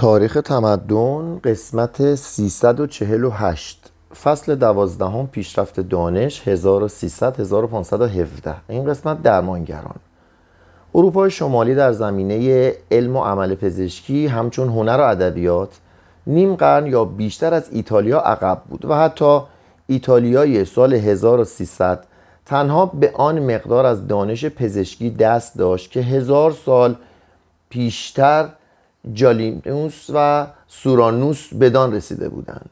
تاریخ تمدن قسمت 348 فصل دوازدهم پیشرفت دانش 1300 1517 این قسمت درمانگران. اروپای شمالی در زمینه علم و عمل پزشکی همچون هنر و ادبیات نیم قرن یا بیشتر از ایتالیا عقب بود و حتی ایتالیای سال 1300 تنها به آن مقدار از دانش پزشکی دست داشت که هزار سال پیشتر جالینوس و سورانوس بدان رسیده بودند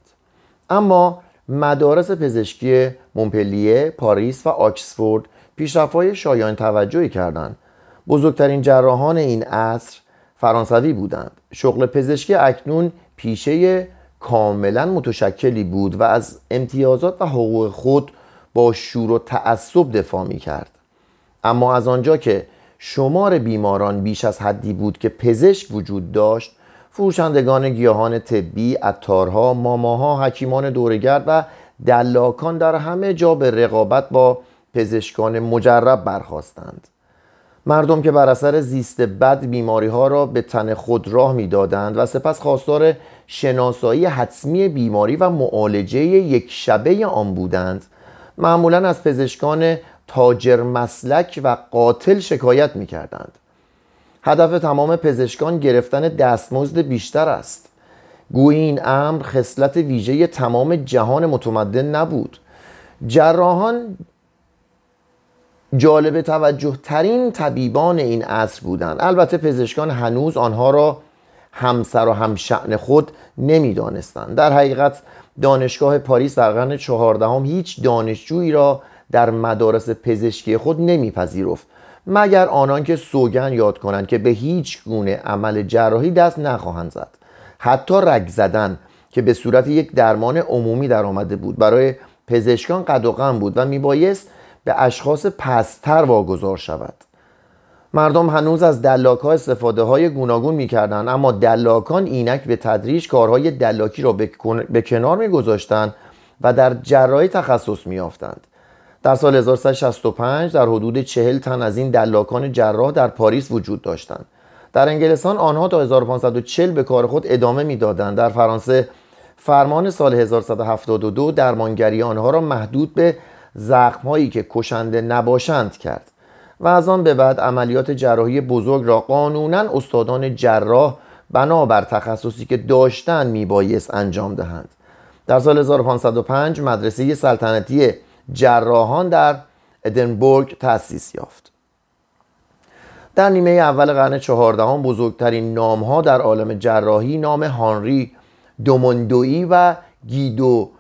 اما مدارس پزشکی مونپلیه، پاریس و آکسفورد پیشرفت‌های شایان توجهی کردند. بزرگترین جراحان این عصر فرانسوی بودند. شغل پزشکی اکنون پیشه کاملا متشکلی بود و از امتیازات و حقوق خود با شور و تعصب دفاع می کرد. اما از آنجا که شمار بیماران بیش از حدی بود که پزشک وجود داشت فروشندگان گیاهان طبی، اتارها، ماماها، حکیمان دورگرد و دلاکان در همه جا به رقابت با پزشکان مجرب برخواستند. مردم که بر اثر زیست بد بیماری ها را به تن خود راه می‌دادند و سپس خواستار شناسایی حتمی بیماری و معالجه یک شبه آن بودند معمولا از پزشکان تاجر مسلک و قاتل شکایت می کردند. هدف تمام پزشکان گرفتن دستمزد بیشتر است. گویی این امر خصلت ویژه تمام جهان متمدن نبود. جراحان جالب توجه ترین طبیبان این عصر بودند. البته پزشکان هنوز آنها را همسر و همشعن خود نمی‌دانستند. در حقیقت دانشگاه پاریس در قرن چهاردهم هیچ دانشجویی را در مدارس پزشکی خود نمیپذیرفت. مگر آنان که سوگن یاد کنند که به هیچ گونه عمل جراحی دست نخواهند زد. حتی رگ زدن که به صورت یک درمان عمومی در آمده بود برای پزشکان قد و غم بود و میبایست به اشخاص پستر واگذار شود. مردم هنوز از دلاک ها های گوناگون می‌کردند اما دلاکان اینک به تدریج کارهای دلاکی را به کنار میگذاشتند و در جراحی تخصص میافتند در سال 1365 در حدود چهل تن از این دلاکان جراح در پاریس وجود داشتند. در انگلستان آنها تا 1540 به کار خود ادامه می‌دادند. در فرانسه فرمان سال 1172 درمانگری آنها را محدود به زخمهایی که کشنده نباشند کرد و از آن به بعد عملیات جراحی بزرگ را قانونا استادان جراح بنابر تخصصی که داشتن میبایست انجام دهند. در سال 1505 مدرسه سلطنتی جراحان در ادنبورگ تأسیس یافت. در نیمه اول قرن چهاردهم بزرگترین نامها در عالم جراحی نام هانری دوموندوی و گیدو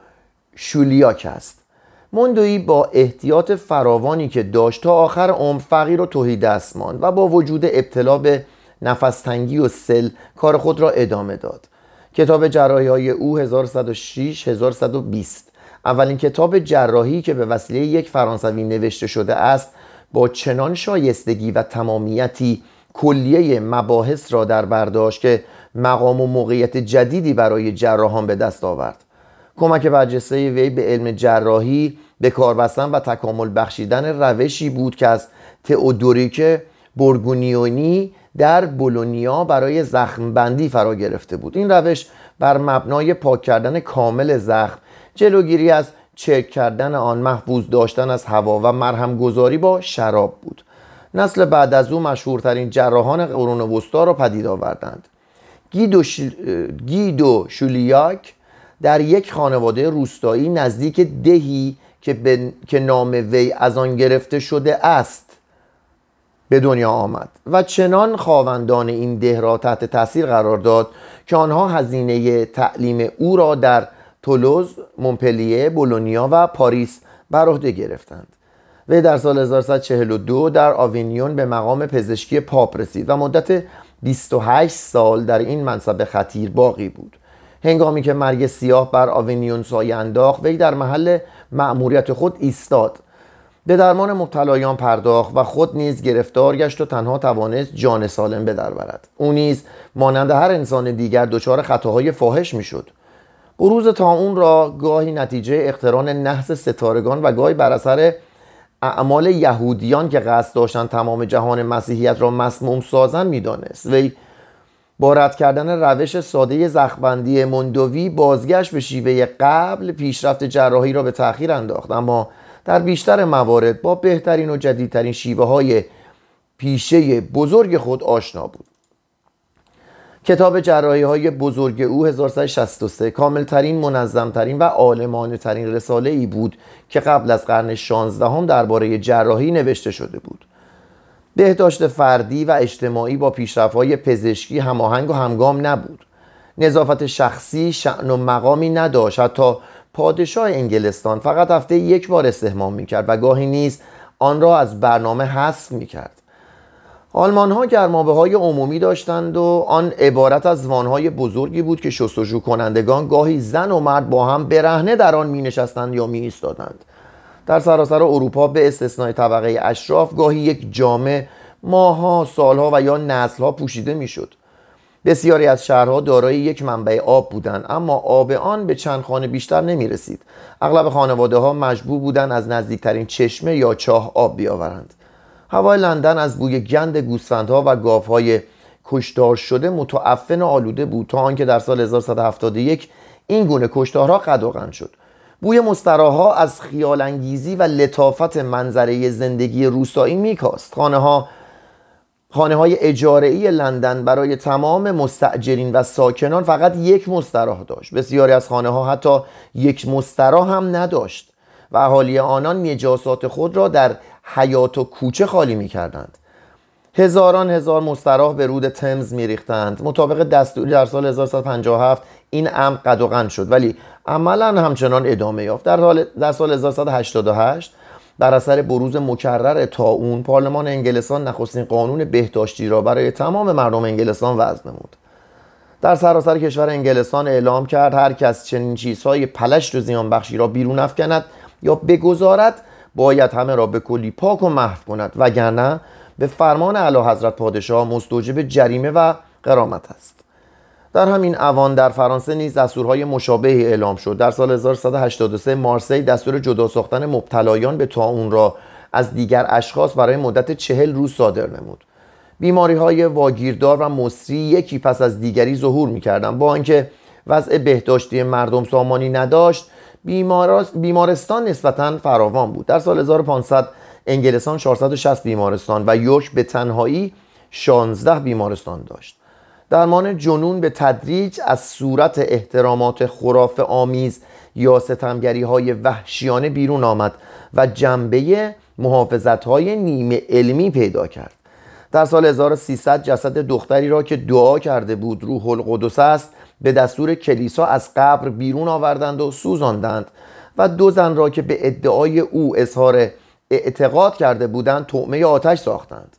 شولیاک است. موندوی با احتیاط فراوانی که داشت تا آخر عمر فقیر و توهی دست ماند و با وجود ابتلا به نفستنگی و سل کار خود را ادامه داد. کتاب جراحی های او 1106 1120 اولین کتاب جراحی که به وسیله یک فرانسوی نوشته شده است با چنان شایستگی و تمامیتی کلیه مباحث را در برداشت که مقام و موقعیت جدیدی برای جراحان به دست آورد. کمک برجسته وی به علم جراحی به کار بستن و تکامل بخشیدن روشی بود که از تئودوریک برگونیونی در بولونیا برای زخم بندی فرا گرفته بود. این روش بر مبنای پاک کردن کامل زخم جلوگیری از چک کردن آن محفوظ داشتن از هوا و مرهم گذاری با شراب بود. نسل بعد از او مشهورترین جراحان قرون وسطا را پدید آوردند. گیدو, گیدو شولیاک در یک خانواده روستایی نزدیک دهی که, که نام وی از آن گرفته شده است به دنیا آمد و چنان خواوندان این ده را تحت تاثیر قرار داد که آنها هزینه تعلیم او را در تولوز، مونپلیه، بولونیا و پاریس بر عهده گرفتند. وی در سال 1142 در آوینیون به مقام پزشکی پاپ رسید و مدت 28 سال در این منصب خطیر باقی بود. هنگامی که مرگ سیاه بر آوینیون سایه انداخت وی در محل مأموریت خود ایستاد. به درمان مبتلایان پرداخت و خود نیز گرفتار گشت و تنها توانست جان سالم به در برد. او نیز مانند هر انسان دیگر دچار خطاهای فاحش می‌شد. بروز تا اون را گاهی نتیجه اقتران نحس ستارگان و گاهی بر اثر اعمال یهودیان که قصد داشتن تمام جهان مسیحیت را مسموم سازن می‌دانست. وی با رد کردن روش ساده زخبندی مندوی بازگشت به شیوه قبل پیشرفت جراحی را به تأخیر انداخت. اما در بیشتر موارد با بهترین و جدیدترین شیوه های پیشه بزرگ خود آشنا بود. کتاب جراحی های بزرگ او 1363 کاملترین منظمترین و آلمانه ترین رساله ای بود که قبل از قرن 16 هم درباره جراحی نوشته شده بود. بهداشت فردی و اجتماعی با های پزشکی هماهنگ و همگام نبود. نظافت شخصی شعن و مقامی نداشت. حتی پادشاه انگلستان فقط هفته یک بار استهمام می‌کرد و گاهی نیز آن را از برنامه حذف می‌کرد. آلمان ها گرمابه های عمومی داشتند و آن عبارت از وانهای بزرگی بود که شستشو کنندگان گاهی زن و مرد با هم برهنه در آن می نشستند یا می ایستادند در سراسر اروپا به استثنای طبقه اشراف گاهی یک جامعه ماها، سالها و یا نسلها پوشیده می‌شد. بسیاری از شهرها دارای یک منبع آب بودند اما آب آن به چند خانه بیشتر نمی رسید اغلب خانواده ها مجبور بودند از نزدیکترین چشمه یا چاه آب بیاورند. هوای لندن از بوی گند گوسفندها و گاوهای کشتار شده متعفن و آلوده بود تا آنکه در سال 1171 این گونه کشتارها قد شد. بوی مستراها از خیال انگیزی و لطافت منظره زندگی روستایی میکاست. خانه ها خانه های اجاره ای لندن برای تمام مستعجرین و ساکنان فقط یک مستراح داشت. بسیاری از خانه ها حتی یک مستراح هم نداشت و اهالی آنان نجاسات خود را در حیات و کوچه خالی می کردند هزاران هزار مستراح به رود تمز می ریختند مطابق دستوری در سال 1157 این امر قد شد. ولی عملا همچنان ادامه یافت. در, در سال 1188 بر اثر بروز مکرر اون پارلمان انگلستان نخستین قانون بهداشتی را برای تمام مردم انگلستان وضع نمود. در سراسر کشور انگلستان اعلام کرد هر کس چنین چیزهای پلشت و زیان بخشی را بیرون افکند یا بگذارد باید همه را به کلی پاک و محو کند وگرنه به فرمان اعلی حضرت پادشاه مستوجب جریمه و قرامت است. در همین اوان در فرانسه نیز دستورهای مشابهی اعلام شد. در سال 1183 مارسی دستور جدا ساختن مبتلایان به تاون را از دیگر اشخاص برای مدت چهل روز صادر نمود. بیماری های واگیردار و مصری یکی پس از دیگری ظهور می کردن با آنکه وضع بهداشتی مردم سامانی نداشت. بیمارستان نسبتا فراوان بود. در سال 1500 انگلستان 460 بیمارستان و یورک به تنهایی 16 بیمارستان داشت. درمان جنون به تدریج از صورت احترامات خراف آمیز یا ستمگری های وحشیانه بیرون آمد و جنبه محافظت های نیمه علمی پیدا کرد. در سال 1300 جسد دختری را که دعا کرده بود روح القدس است به دستور کلیسا از قبر بیرون آوردند و سوزاندند و دو زن را که به ادعای او اظهار اعتقاد کرده بودند طعمه آتش ساختند.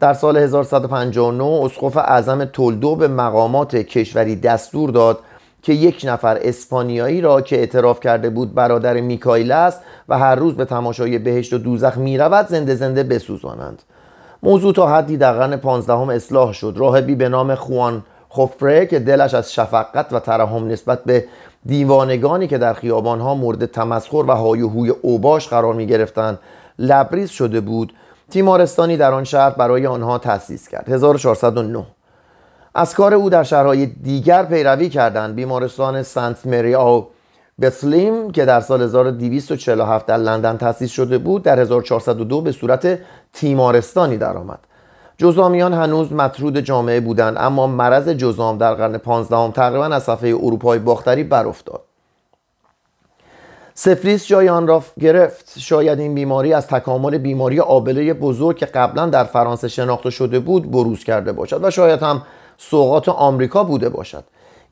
در سال 1159 اسقف اعظم تولدو به مقامات کشوری دستور داد که یک نفر اسپانیایی را که اعتراف کرده بود برادر میکایل است و هر روز به تماشای بهشت و دوزخ می‌رود زنده زنده بسوزانند. موضوع تا حدی در قرن پانزدهم اصلاح شد. راهبی به نام خوان خفره که دلش از شفقت و ترحم نسبت به دیوانگانی که در خیابانها مورد تمسخر و هایوهوی اوباش قرار می گرفتند لبریز شده بود. تیمارستانی در آن شهر برای آنها تأسیس کرد. 1409 از کار او در شهرهای دیگر پیروی کردند. بیمارستان سنت مری آو بسلیم که در سال 1247 در لندن تأسیس شده بود در 1402 به صورت تیمارستانی درآمد. جزامیان هنوز مطرود جامعه بودند اما مرض جزام در قرن 15 تقریبا از صفحه اروپای باختری برافتاد. سفلیس جای آن را گرفت. شاید این بیماری از تکامل بیماری آبله بزرگ که قبلا در فرانسه شناخته شده بود بروز کرده باشد و شاید هم سوقات آمریکا بوده باشد.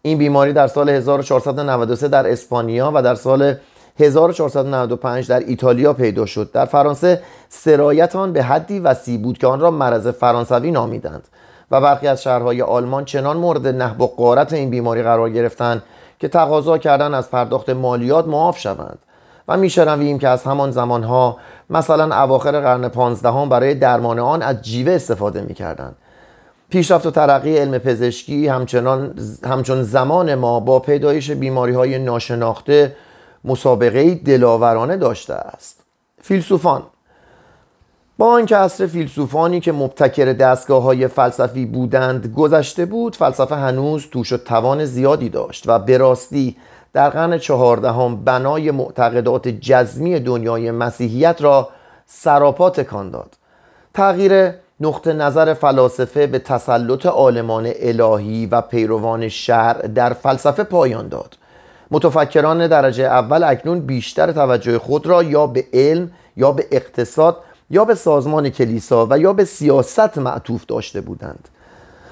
این بیماری در سال 1493 در اسپانیا و در سال 1495 در ایتالیا پیدا شد. در فرانسه سرایت آن به حدی وسیع بود که آن را مرض فرانسوی نامیدند و برخی از شهرهای آلمان چنان مورد نهب و قارت این بیماری قرار گرفتند که تقاضا کردن از پرداخت مالیات معاف شوند. و میشنویم که از همان زمانها مثلا اواخر قرن پانزدهم برای درمان آن از جیوه استفاده می‌کردند. پیشرفت و ترقی علم پزشکی همچنان همچون زمان ما با پیدایش بیماری های ناشناخته مسابقه دلاورانه داشته است. فیلسوفان. با آنکه عصر فیلسوفانی که مبتکر دستگاه های فلسفی بودند گذشته بود فلسفه هنوز توش و توان زیادی داشت و به راستی در قرن چهاردهم بنای معتقدات جزمی دنیای مسیحیت را سراپا تکان داد. تغییر نقطه نظر فلاسفه به تسلط عالمان الهی و پیروان شهر در فلسفه پایان داد. متفکران درجه اول اکنون بیشتر توجه خود را یا به علم یا به اقتصاد یا به سازمان کلیسا و یا به سیاست معطوف داشته بودند.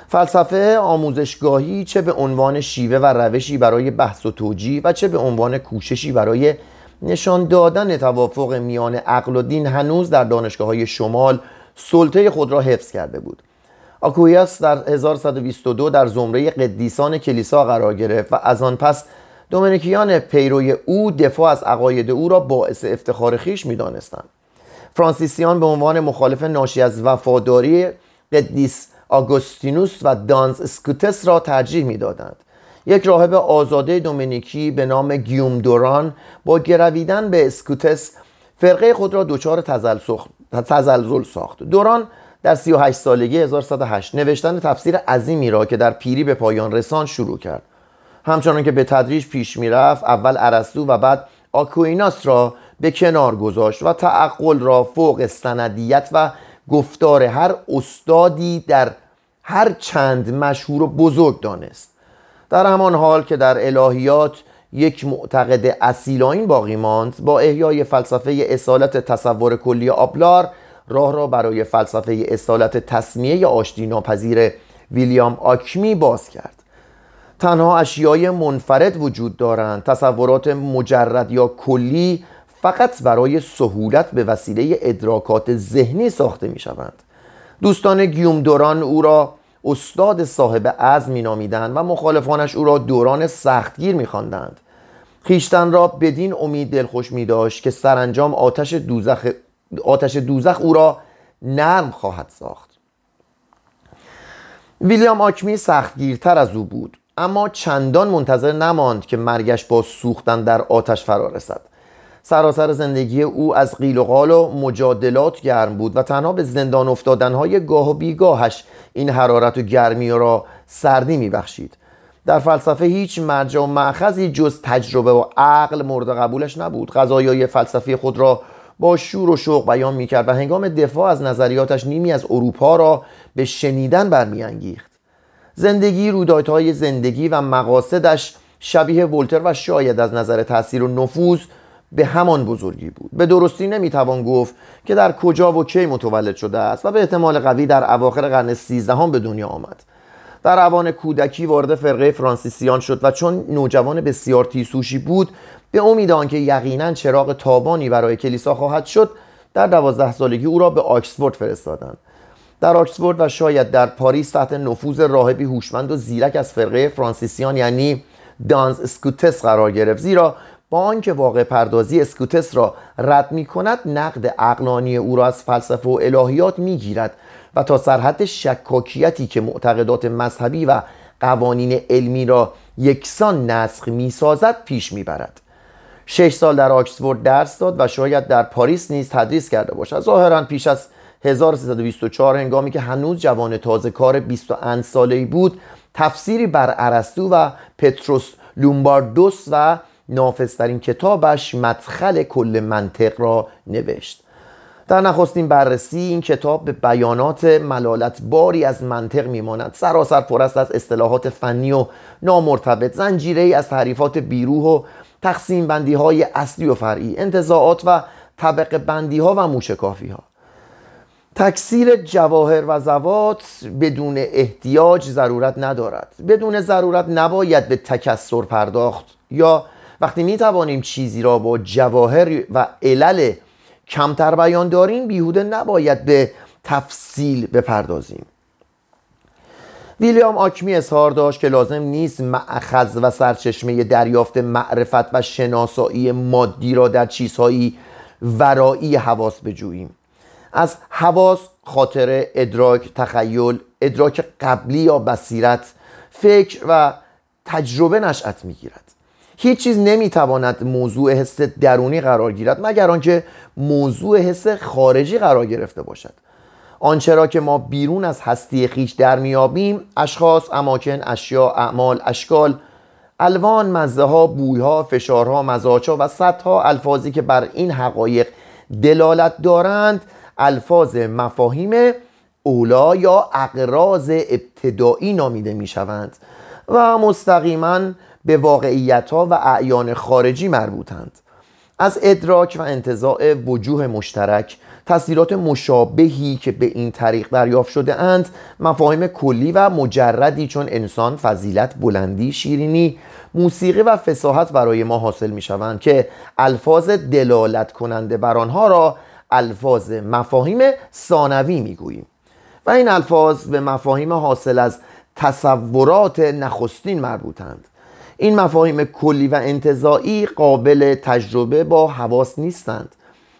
فلسفه آموزشگاهی چه به عنوان شیوه و روشی برای بحث و توجیه و چه به عنوان کوششی برای نشان دادن توافق میان عقل و دین هنوز در دانشگاه های شمال سلطه خود را حفظ کرده بود. آکویاس در 1122 در زمره قدیسان کلیسا قرار گرفت و از آن پس دومینیکیان پیروی او دفاع از عقاید او را باعث افتخار خیش می‌دانستند. فرانسیسیان به عنوان مخالف ناشی از وفاداری قدیس آگوستینوس و دانز اسکوتس را ترجیح می‌دادند. یک راهب آزاده دومینیکی به نام گیوم دوران با گرویدن به اسکوتس فرقه خود را دچار تزلزل ساخت. دوران در 38 سالگی 1108 نوشتن تفسیر عظیمی را که در پیری به پایان رساند شروع کرد. همچنان که به تدریج پیش می‌رفت اول ارسطو و بعد آکویناس را به کنار گذاشت و تعقل را فوق سندیت و گفتار هر استادی در هر چند مشهور و بزرگ دانست. در همان حال که در الهیات یک معتقد اصیل باقی ماند با احیای فلسفه اصالت تصور کلی آبلار راه را برای فلسفه اصالت تصمیه آشتی ناپذیر ویلیام آکمی باز کرد. تنها اشیای منفرد وجود دارند. تصورات مجرد یا کلی فقط برای سهولت به وسیله ادراکات ذهنی ساخته می شوند دوستان گیوم دوران او را استاد صاحب می نامیدند و مخالفانش او را دوران سختگیر می خواندند. خیشتن را بدین امید دلخوش می داشت که سرانجام آتش دوزخ, آتش دوزخ او را نرم خواهد ساخت. ویلیام آکمی سختگیرتر از او بود. اما چندان منتظر نماند که مرگش با سوختن در آتش فرا رسد. سراسر زندگی او از قیل و قال و مجادلات گرم بود و تنها به زندان افتادنهای گاه و بیگاهش این حرارت و گرمی را سردی میبخشید. در فلسفه هیچ مرجع و معخذی جز تجربه و عقل مورد قبولش نبود. غذایای فلسفی خود را با شور و شوق بیان می‌کرد و هنگام دفاع از نظریاتش نیمی از اروپا را به شنیدن برمیانگیخت. زندگی رویدادهای زندگی و مقاصدش شبیه ولتر و شاید از نظر تاثیر و نفوذ به همان بزرگی بود. به درستی نمی‌توان گفت که در کجا و کی متولد شده است و به احتمال قوی در اواخر قرن سیزدهم به دنیا آمد. در اوان کودکی وارد فرقه فرانسیسیان شد و چون نوجوان بسیار تیسوشی بود به امید آنکه یقینا چراغ تابانی برای کلیسا خواهد شد در دوازده سالگی او را به آکسفورد فرستادند. در آکسفورد و شاید در پاریس تحت نفوذ راهبی هوشمند و زیرک از فرقه فرانسیسیان یعنی دانز اسکوتس قرار گرفت. زیرا با آنکه واقع پردازی اسکوتس را رد می کند نقد اقلانی او را از فلسفه و الهیات می گیرد و تا سرحد شکاکیتی که معتقدات مذهبی و قوانین علمی را یکسان نسخ می سازد پیش می برد شش سال در آکسفورد درس داد و شاید در پاریس نیز تدریس کرده باشد. ظاهرا پیش از 1324 هنگامی که هنوز جوان تازه کار 20 ساله بود تفسیری بر ارسطو و پتروس لومباردوس و نافذترین کتابش مدخل کل منطق را نوشت. در نخستین بررسی این کتاب به بیانات ملالت باری از منطق میماند. سراسر پر است از اصطلاحات فنی و نامرتبط زنجیره از تعریفات بیروح و تقسیم بندی های اصلی و فرعی انتظاعات و طبق بندی ها و موشکافی ها تکثیر جواهر و زوات بدون احتیاج ضرورت ندارد. بدون ضرورت نباید به تکسر پرداخت. یا وقتی می توانیم چیزی را با جواهر و علل کمتر بیان داریم بیهوده نباید به تفصیل بپردازیم. ویلیام آکمی اظهار داشت که لازم نیست معخذ و سرچشمه دریافت معرفت و شناسایی مادی را در چیزهایی ورایی حواس بجوییم. از حواس خاطر ادراک تخیل ادراک قبلی یا بصیرت فکر و تجربه نشأت می‌گیرد. هیچ چیز نمی‌تواند موضوع حس درونی قرار گیرد مگر آنکه موضوع حس خارجی قرار گرفته باشد. آنچه را که ما بیرون از هستی خیش در میابیم اشخاص اماکن اشیا اعمال اشکال الوان مزه ها بوی ها فشارها ها و صدها الفاظی که بر این حقایق دلالت دارند الفاظ مفاهیم اولا یا اقراض ابتدایی نامیده می شوند و مستقیما به واقعیت ها و اعیان خارجی مربوطند. از ادراک و انتظاع وجوه مشترک تصویرات مشابهی که به این طریق دریافت شده اند مفاهیم کلی و مجردی چون انسان فضیلت بلندی شیرینی موسیقی و فساحت برای ما حاصل می شوند که الفاظ دلالت کننده بر آنها را الفاظ مفاهیم ثانوی می گوییم و این الفاظ به مفاهیم حاصل از تصورات نخستین مربوطند. این مفاهیم کلی و انتظاعی قابل تجربه با حواس نیستند.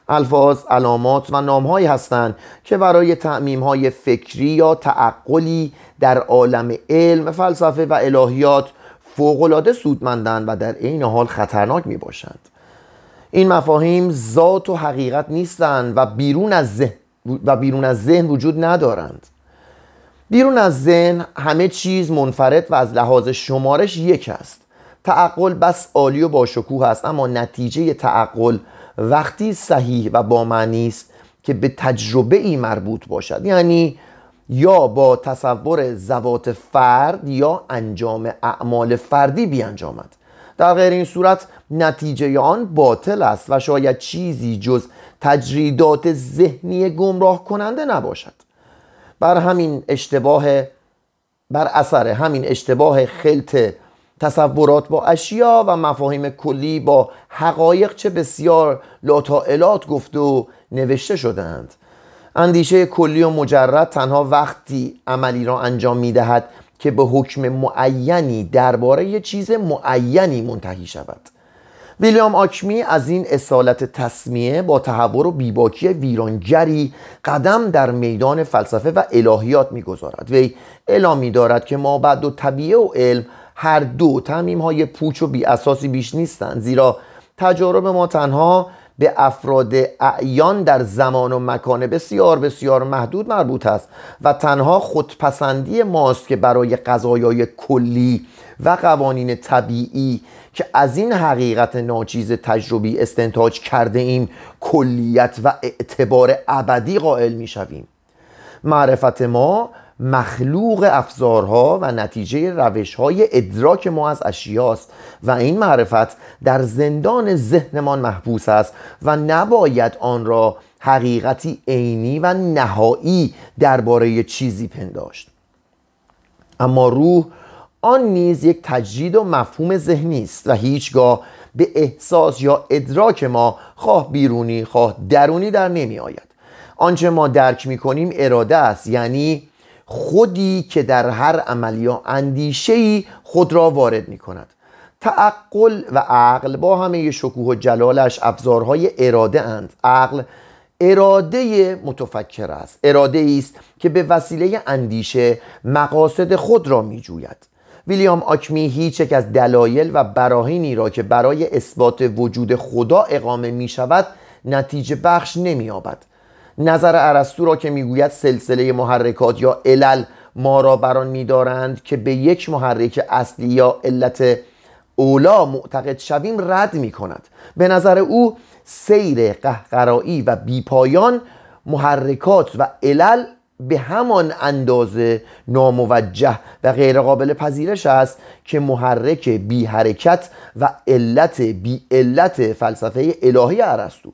الفاظ علامات و نامهایی هستند که برای تعمیم های فکری یا تعقلی در عالم علم فلسفه و الهیات فوقالعاده سودمندند و در عین حال خطرناک می باشند این مفاهیم ذات و حقیقت نیستند و بیرون از ذهن و بیرون از ذهن وجود ندارند. بیرون از ذهن همه چیز منفرد و از لحاظ شمارش یک است. تعقل بس عالی و باشکوه است اما نتیجه تعقل وقتی صحیح و با معنی است که به تجربه ای مربوط باشد. یعنی یا با تصور زوات فرد یا انجام اعمال فردی بیانجامد. در غیر این صورت نتیجه آن باطل است و شاید چیزی جز تجریدات ذهنی گمراه کننده نباشد. بر همین اشتباه بر اثر همین اشتباه خلط تصورات با اشیا و مفاهیم کلی با حقایق چه بسیار لاتائلات گفته و نوشته شدند اندیشه کلی و مجرد تنها وقتی عملی را انجام می دهد که به حکم معینی درباره چیز معینی منتهی شود. ویلیام آکمی از این اصالت تصمیه با تحور و بیباکی ویرانگری قدم در میدان فلسفه و الهیات می‌گذارد. وی اعلام دارد که ما بعد و طبیعه و علم هر دو تعمیم های پوچ و بی اساسی بیش نیستند زیرا تجارب ما تنها به افراد اعیان در زمان و مکان بسیار بسیار محدود مربوط است و تنها خودپسندی ماست که برای قضایای کلی و قوانین طبیعی که از این حقیقت ناچیز تجربی استنتاج کرده ایم کلیت و اعتبار ابدی قائل می شویم معرفت ما مخلوق افزارها و نتیجه روش های ادراک ما از اشیاست و این معرفت در زندان ذهنمان محبوس است و نباید آن را حقیقتی عینی و نهایی درباره چیزی پنداشت. اما روح آن نیز یک تجرید و مفهوم ذهنی است و هیچگاه به احساس یا ادراک ما خواه بیرونی خواه درونی در نمی آید آنچه ما درک می کنیم اراده است یعنی خودی که در هر عمل یا اندیشه خود را وارد می کند تعقل و عقل با همه شکوه و جلالش ابزارهای اراده اند. عقل اراده متفکر است. اراده است که به وسیله اندیشه مقاصد خود را می جوید ویلیام آکمی هیچ یک از دلایل و براهینی را که برای اثبات وجود خدا اقامه می شود نتیجه بخش نمی آبد نظر ارسطو را که می‌گوید سلسله محرکات یا علل ما را بران میدارند که به یک محرک اصلی یا علت اولا معتقد شویم رد می کند به نظر او سیر قهقرایی و بیپایان محرکات و علل به همان اندازه ناموجه و غیرقابل پذیرش است که محرک بی حرکت و علت بی علت فلسفه الهی ارسطو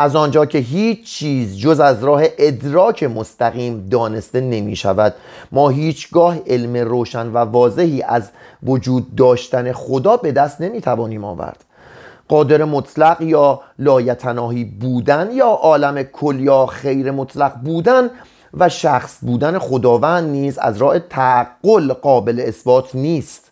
از آنجا که هیچ چیز جز از راه ادراک مستقیم دانسته نمی شود ما هیچگاه علم روشن و واضحی از وجود داشتن خدا به دست نمی توانیم آورد. قادر مطلق یا لایتناهی بودن یا عالم کل یا خیر مطلق بودن و شخص بودن خداوند نیز از راه تعقل قابل اثبات نیست.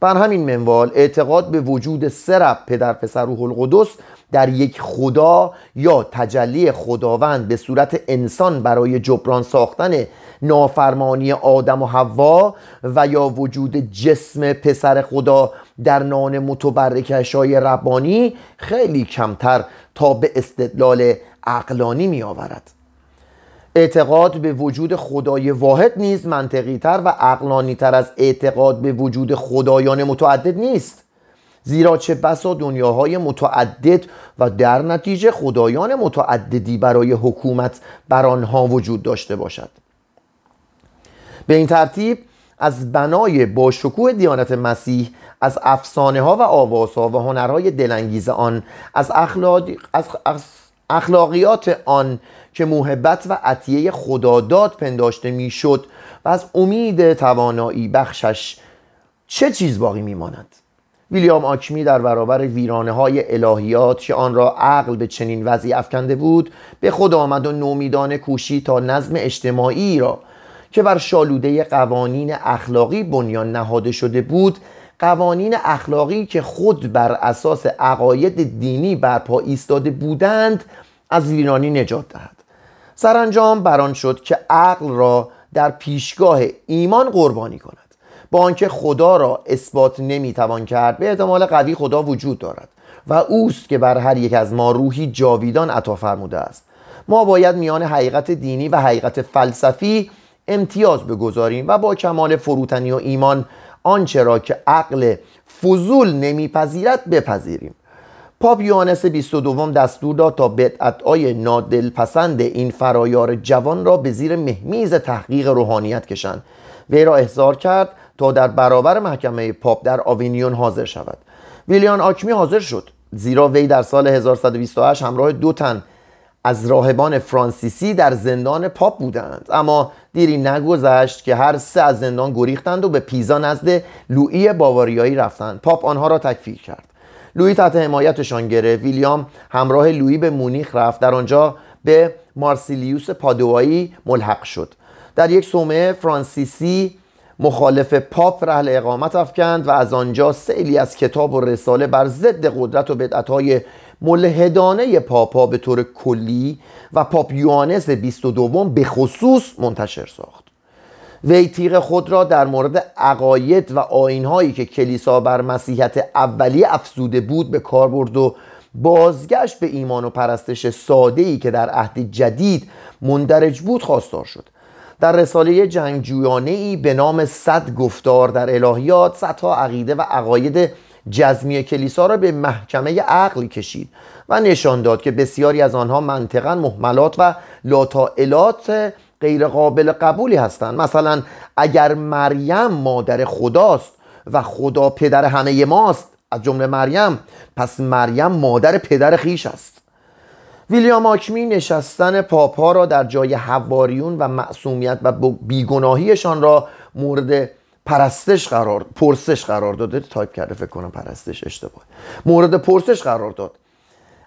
بر همین منوال اعتقاد به وجود سرب پدر پسر روح القدس در یک خدا یا تجلی خداوند به صورت انسان برای جبران ساختن نافرمانی آدم و حوا و یا وجود جسم پسر خدا در نان متبرکش های ربانی خیلی کمتر تا به استدلال عقلانی می آورد اعتقاد به وجود خدای واحد نیز منطقی تر و عقلانی تر از اعتقاد به وجود خدایان متعدد نیست. زیرا چه بسا دنیاهای متعدد و در نتیجه خدایان متعددی برای حکومت بر آنها وجود داشته باشد. به این ترتیب از بنای با شکوه دیانت مسیح از افسانه ها و آوازها و هنرهای دلانگیز آن از, اخلاق... از اخلاقیات آن که محبت و عطیه خداداد پنداشته می‌شد و از امید توانایی بخشش چه چیز باقی میماند؟ ویلیام آکمی در برابر ویرانه های الهیات که آن را عقل به چنین وضعی افکنده بود به خود آمد و نومیدانه کوشی تا نظم اجتماعی را که بر شالوده قوانین اخلاقی بنیان نهاده شده بود قوانین اخلاقی که خود بر اساس عقاید دینی برپا ایستاده بودند از ویرانی نجات دهد. سرانجام بران شد که عقل را در پیشگاه ایمان قربانی کند. با آنکه خدا را اثبات نمی‌توان کرد به احتمال قوی خدا وجود دارد و اوست که بر هر یک از ما روحی جاویدان عطا فرموده است. ما باید میان حقیقت دینی و حقیقت فلسفی امتیاز بگذاریم و با کمال فروتنی و ایمان آنچه را که عقل فضول نمیپذیرد بپذیریم. پاپ یوانس 22 دستور داد تا بدعتهای نادلپسند این فرایار جوان را به زیر مهمیز تحقیق روحانیت کشند. وی را احضار کرد تا در برابر محکمه پاپ در آوینیون حاضر شود. ویلیام آکمی حاضر شد زیرا وی در سال 1128 همراه دو تن از راهبان فرانسیسی در زندان پاپ بودند. اما دیری نگذشت که هر سه از زندان گریختند و به پیزا نزد لویی باواریایی رفتند. پاپ آنها را تکفیر کرد. لویی تحت حمایتشان گرفت. ویلیام همراه لویی به مونیخ رفت. در آنجا به مارسیلیوس پادوایی ملحق شد. در یک صومعه فرانسیسی مخالف پاپ رحل اقامت افکند و از آنجا سیلی از کتاب و رساله بر ضد قدرت و بدعتهای ملحدانه پاپا به طور کلی و پاپ یوانس 22 به خصوص منتشر ساخت. وی تیغ خود را در مورد عقاید و آینهایی که کلیسا بر مسیحیت اولیه افزوده بود به کار برد و بازگشت به ایمان و پرستش ساده ای که در عهد جدید مندرج بود خواستار شد. در رساله جنگجویانه ای به نام صد گفتار در الهیات صدها عقیده و عقاید جزمی کلیسا را به محکمه عقل کشید و نشان داد که بسیاری از آنها منطقا محملات و لاتائلات غیر قابل قبولی هستند. مثلا اگر مریم مادر خداست و خدا پدر همه ماست از جمله مریم پس مریم مادر پدر خیش است. ویلیام آکمی نشستن پاپا را در جای حواریون و معصومیت و بیگناهیشان را مورد پرستش قرار پرسش قرار داده تایپ کرده فکر کنم پرستش اشتباه. مورد پرسش قرار داد.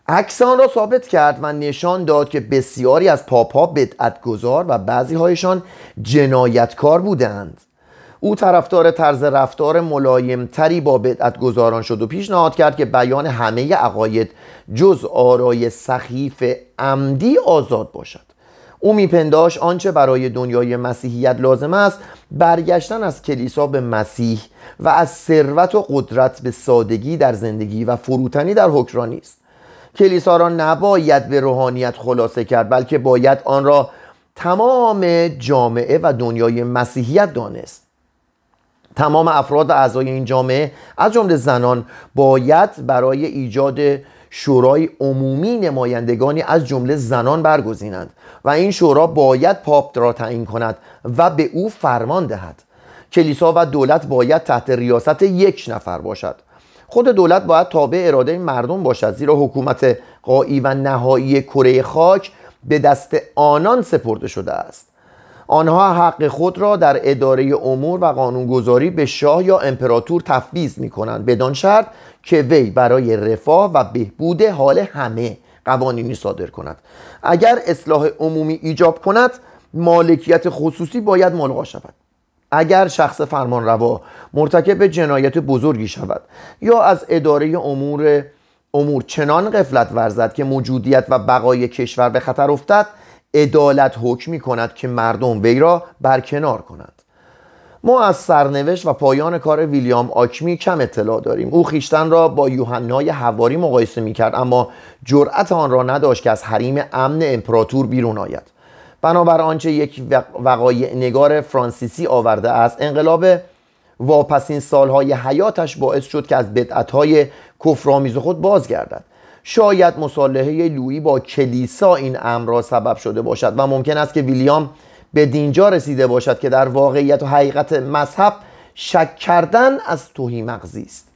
عکس آن را ثابت کرد و نشان داد که بسیاری از پاپا بدعتگذار و بعضی هایشان جنایتکار بودند. او طرفدار طرز رفتار ملایمتری با بدعتگذاران شد و پیشنهاد کرد که بیان همه عقاید جز آرای سخیف عمدی آزاد باشد. او میپنداش آنچه برای دنیای مسیحیت لازم است برگشتن از کلیسا به مسیح و از ثروت و قدرت به سادگی در زندگی و فروتنی در حکرانی است کلیسا را نباید به روحانیت خلاصه کرد بلکه باید آن را تمام جامعه و دنیای مسیحیت دانست. تمام افراد اعضای این جامعه از جمله زنان باید برای ایجاد شورای عمومی نمایندگانی از جمله زنان برگزینند و این شورا باید پاپ را تعیین کند و به او فرمان دهد. کلیسا و دولت باید تحت ریاست یک نفر باشد. خود دولت باید تابع اراده مردم باشد زیرا حکومت قایی و نهایی کره خاک به دست آنان سپرده شده است. آنها حق خود را در اداره امور و قانونگذاری به شاه یا امپراتور تفویض می کنند بدان شرط که وی برای رفاه و بهبود حال همه قوانینی صادر کند. اگر اصلاح عمومی ایجاب کند مالکیت خصوصی باید ملغا شود. اگر شخص فرمان روا مرتکب جنایت بزرگی شود یا از اداره امور امور چنان قفلت ورزد که موجودیت و بقای کشور به خطر افتد عدالت حکم می کند که مردم وی را برکنار کنند. ما از سرنوشت و پایان کار ویلیام آکمی کم اطلاع داریم. او خیشتن را با یوحنای حواری مقایسه می کرد اما جرأت آن را نداشت که از حریم امن امپراتور بیرون آید. بنابر آنچه یک وقایع نگار فرانسیسی آورده است انقلاب واپسین سالهای حیاتش باعث شد که از بدعتهای کفرآمیز خود بازگردد. شاید مصالحه لویی با کلیسا این امر را سبب شده باشد و ممکن است که ویلیام به دینجا رسیده باشد که در واقعیت و حقیقت مذهب شک کردن از توهی مغزی است.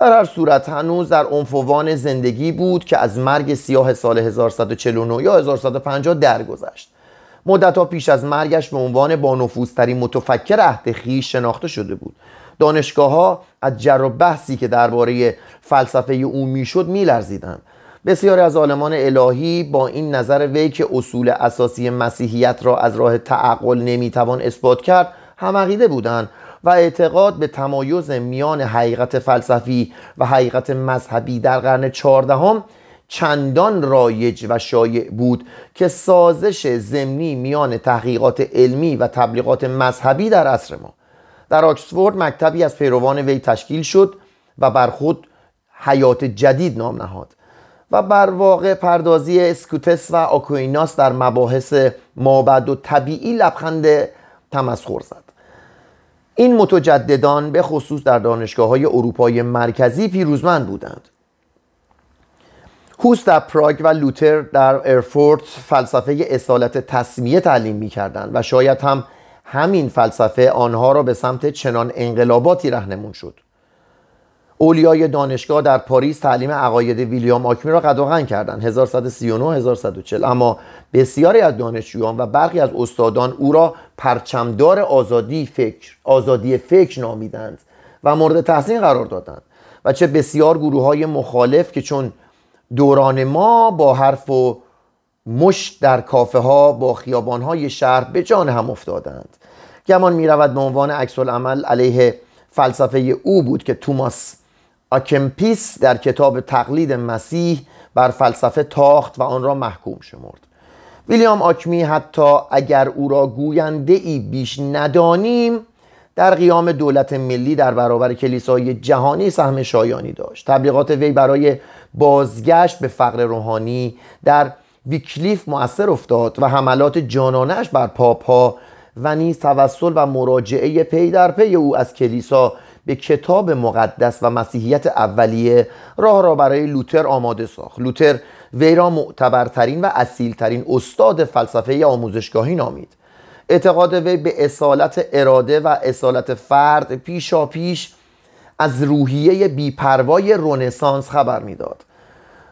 در هر صورت هنوز در عنفوان زندگی بود که از مرگ سیاه سال 1149 یا 1150 درگذشت. مدتها پیش از مرگش به عنوان با نفوذترین متفکر عهد خیش شناخته شده بود. دانشگاه ها از جر و بحثی که درباره فلسفه او می‌شد میلرزیدند بسیاری از عالمان الهی با این نظر وی که اصول اساسی مسیحیت را از راه تعقل نمی‌توان اثبات کرد هم عقیده بودند و اعتقاد به تمایز میان حقیقت فلسفی و حقیقت مذهبی در قرن چهاردهم چندان رایج و شایع بود که سازش زمینی میان تحقیقات علمی و تبلیغات مذهبی در عصر ما. در آکسفورد مکتبی از پیروان وی تشکیل شد و بر خود حیات جدید نام نهاد و بر واقع پردازی اسکوتس و آکویناس در مباحث مابد و طبیعی لبخند تمسخر زد. این متجددان به خصوص در دانشگاه های اروپای مرکزی پیروزمند بودند. هوس در پراگ و لوتر در ارفورت فلسفه اصالت تصمیه تعلیم می کردند و شاید هم همین فلسفه آنها را به سمت چنان انقلاباتی رهنمون شد. اولیای دانشگاه در پاریس تعلیم عقاید ویلیام آکمی را قدغن کردند 1139 1140 اما بسیاری از دانشجویان و برخی از استادان او را پرچمدار آزادی فکر آزادی فکر نامیدند و مورد تحسین قرار دادند. و چه بسیار گروه های مخالف که چون دوران ما با حرف و مشت در کافه ها با خیابان های شهر به جان هم افتادند. گمان می رود به عنوان عکس عمل علیه فلسفه او بود که توماس آکمپیس در کتاب تقلید مسیح بر فلسفه تاخت و آن را محکوم شمرد. ویلیام آکمی حتی اگر او را گوینده ای بیش ندانیم در قیام دولت ملی در برابر کلیسای جهانی سهم شایانی داشت. تبلیغات وی برای بازگشت به فقر روحانی در ویکلیف مؤثر افتاد و حملات جانانش بر پاپا و نیز توسل و مراجعه پی در پی او از کلیسا به کتاب مقدس و مسیحیت اولیه راه را برای لوتر آماده ساخت. لوتر وی را معتبرترین و اصیلترین استاد فلسفه آموزشگاهی نامید. اعتقاد وی به اصالت اراده و اصالت فرد پیشا پیش از روحیه بیپروای رونسانس خبر می‌داد.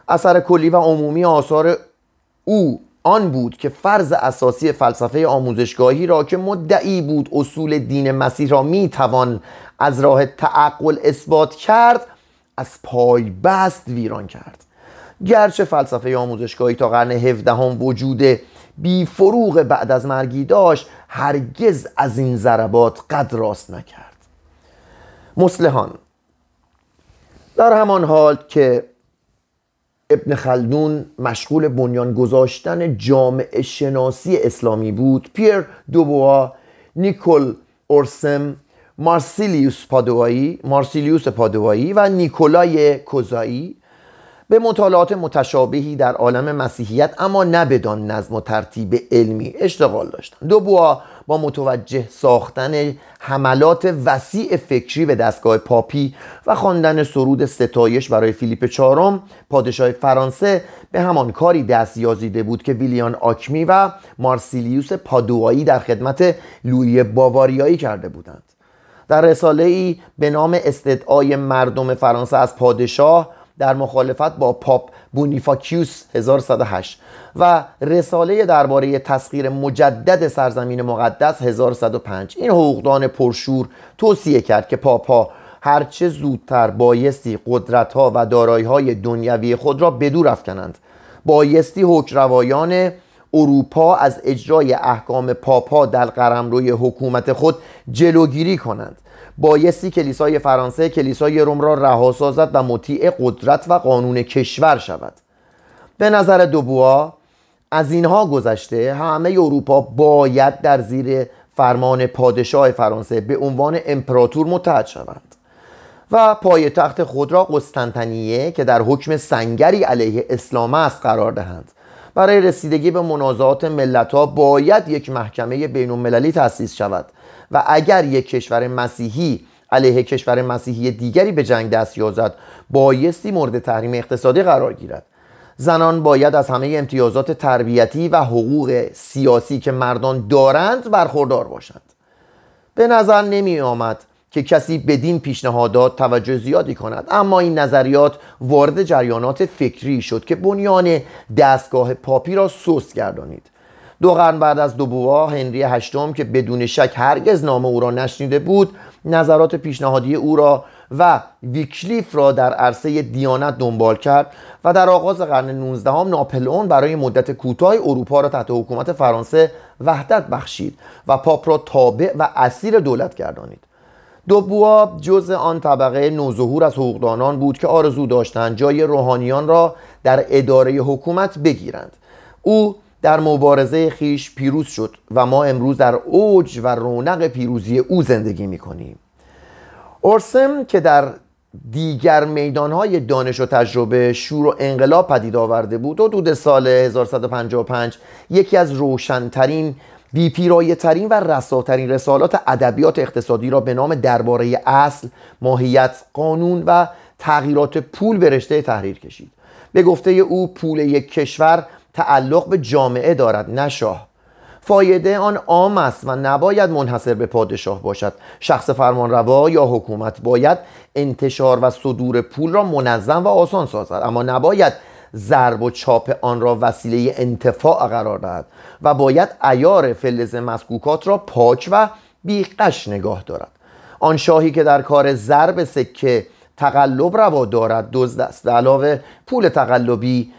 اثر کلی و عمومی آثار او آن بود که فرض اساسی فلسفه آموزشگاهی را که مدعی بود اصول دین مسیح را می‌توان از راه تعقل اثبات کرد از پای بست ویران کرد. گرچه فلسفه آموزشگاهی تا قرن هفدهم وجود بی فروغ بعد از مرگی داشت هرگز از این ضربات قد راست نکرد. مسلحان در همان حال که ابن خلدون مشغول بنیان گذاشتن جامعه شناسی اسلامی بود. پیر دوبوا نیکول اورسم مارسیلیوس پادوایی مارسیلیوس پادوایی و نیکولای کوزایی به مطالعات متشابهی در عالم مسیحیت اما نه بدان نظم و ترتیب علمی اشتغال داشتند. دوبوا با متوجه ساختن حملات وسیع فکری به دستگاه پاپی و خواندن سرود ستایش برای فیلیپ چهارم پادشاه فرانسه به همان کاری دست یازیده بود که ویلیان آکمی و مارسیلیوس پادوایی در خدمت لویی باواریایی کرده بودند. در رساله ای به نام استدعای مردم فرانسه از پادشاه در مخالفت با پاپ بونیفاکیوس 1108 و رساله درباره تسخیر مجدد سرزمین مقدس 1105 این حقوقدان پرشور توصیه کرد که پاپا هرچه زودتر بایستی قدرتها و دارایی های دنیوی خود را بدور افکنند. بایستی حکروایان اروپا از اجرای احکام پاپا در قرمروی حکومت خود جلوگیری کنند. بایستی کلیسای فرانسه کلیسای روم را رها سازد و مطیع قدرت و قانون کشور شود. به نظر دوبوا از اینها گذشته همه اروپا باید در زیر فرمان پادشاه فرانسه به عنوان امپراتور متحد شوند و پایتخت خود را قسطنطنیه که در حکم سنگری علیه اسلام است قرار دهند. برای رسیدگی به منازعات ملت ها باید یک محکمه بین المللی تأسیس شود و اگر یک کشور مسیحی علیه کشور مسیحی دیگری به جنگ دست یازد بایستی مورد تحریم اقتصادی قرار گیرد. زنان باید از همه امتیازات تربیتی و حقوق سیاسی که مردان دارند برخوردار باشند. به نظر نمی آمد که کسی بدین پیشنهادات توجه زیادی کند. اما این نظریات وارد جریانات فکری شد که بنیان دستگاه پاپی را سوست گردانید. دو قرن بعد از دوبوا هنری هشتم که بدون شک هرگز نام او را نشنیده بود نظرات پیشنهادی او را و ویکلیف را در عرصه دیانت دنبال کرد و در آغاز قرن 19 هم ناپلئون برای مدت کوتاه اروپا را تحت حکومت فرانسه وحدت بخشید و پاپ را تابع و اسیر دولت گردانید. دوبوا جز آن طبقه نوظهور از حقوقدانان بود که آرزو داشتند جای روحانیان را در اداره حکومت بگیرند. او در مبارزه خیش پیروز شد و ما امروز در اوج و رونق پیروزی او زندگی می کنیم اورسم که در دیگر میدانهای دانش و تجربه شور و انقلاب پدید آورده بود و دود سال 1155 یکی از روشنترین بیپیرایه ترین و رساترین رسالات ادبیات اقتصادی را به نام درباره اصل، ماهیت، قانون و تغییرات پول به رشته تحریر کشید. به گفته او پول یک کشور تعلق به جامعه دارد نه شاه. فایده آن عام است و نباید منحصر به پادشاه باشد. شخص فرمانروا یا حکومت باید انتشار و صدور پول را منظم و آسان سازد. اما نباید ضرب و چاپ آن را وسیله انتفاع قرار دهد و باید ایار فلز مسکوکات را پاک و بیقش نگاه دارد. آن شاهی که در کار ضرب سکه تقلب روا دارد دزد است علاوه پول تقلبی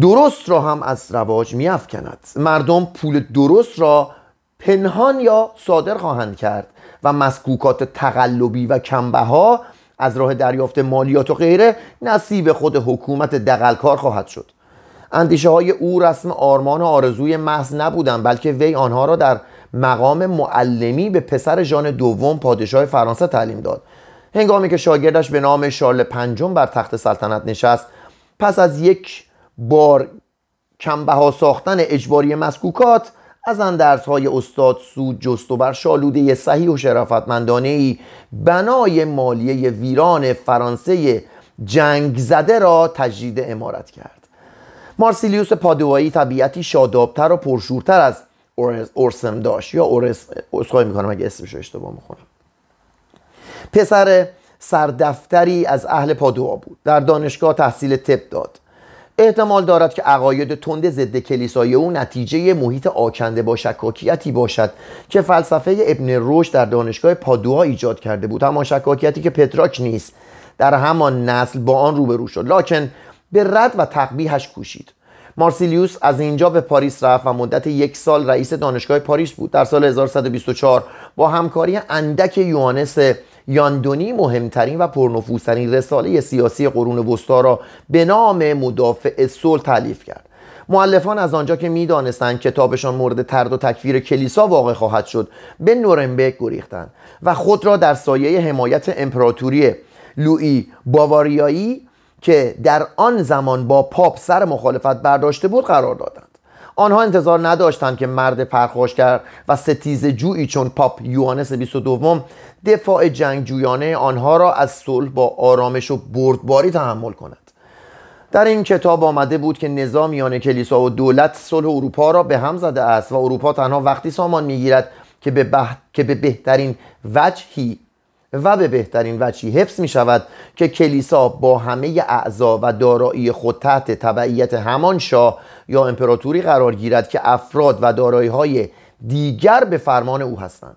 درست را هم از رواج میافکند. مردم پول درست را پنهان یا صادر خواهند کرد و مسکوکات تقلبی و ها از راه دریافت مالیات و غیره نصیب خود حکومت دقلکار خواهد شد. اندیشه های او رسم آرمان و آرزوی محض نبودند بلکه وی آنها را در مقام معلمی به پسر ژان دوم پادشاه فرانسه تعلیم داد. هنگامی که شاگردش به نام شارل پنجم بر تخت سلطنت نشست پس از یک بار کمبها ساختن اجباری مسکوکات از اندرس های استاد سود جست و بر شالوده صحیح و شرافتمندانه ای بنای مالیه ویران فرانسه جنگ زده را تجدید امارت کرد. مارسیلیوس پادوایی طبیعتی شادابتر و پرشورتر از اورسم داشت. یا اورس اسخای می‌کنم اگه اسمش اشتباه می‌خونم. پسر سردفتری از اهل پادوا بود. در دانشگاه تحصیل طب داد. احتمال دارد که عقاید تند ضد کلیسای او نتیجه محیط آکنده با شکاکیتی باشد که فلسفه ابن رشد در دانشگاه پادوا ایجاد کرده بود. همان شکاکیتی که پترارک نیز در همان نسل با آن روبرو شد. لکن به رد و تقبیحش کوشید. مارسیلیوس از اینجا به پاریس رفت و مدت یک سال رئیس دانشگاه پاریس بود. در سال 1124 با همکاری اندک یوانس یاندونی مهمترین و پرنفوذترین رساله سیاسی قرون وسطا را به نام مدافع صلح تألیف کرد. مؤلفان از آنجا که می‌دانستند کتابشان مورد طرد و تکفیر کلیسا واقع خواهد شد به نورنبرگ گریختند و خود را در سایه حمایت امپراتوری لوئی باواریایی که در آن زمان با پاپ سر مخالفت برداشته بود قرار دادند. آنها انتظار نداشتند که مرد پرخاشگر و ستیز جویی چون پاپ یوانس 22 دفاع جنگجویانه آنها را از صلح با آرامش و بردباری تحمل کند. در این کتاب آمده بود که نظامیان کلیسا و دولت صلح اروپا را به هم زده است و اروپا تنها وقتی سامان می‌گیرد که به, که به بهترین وجهی و به بهترین وجهی حفظ می شود که کلیسا با همه اعضا و دارایی خود تحت تبعیت همان شاه یا امپراتوری قرار گیرد که افراد و دارایی های دیگر به فرمان او هستند.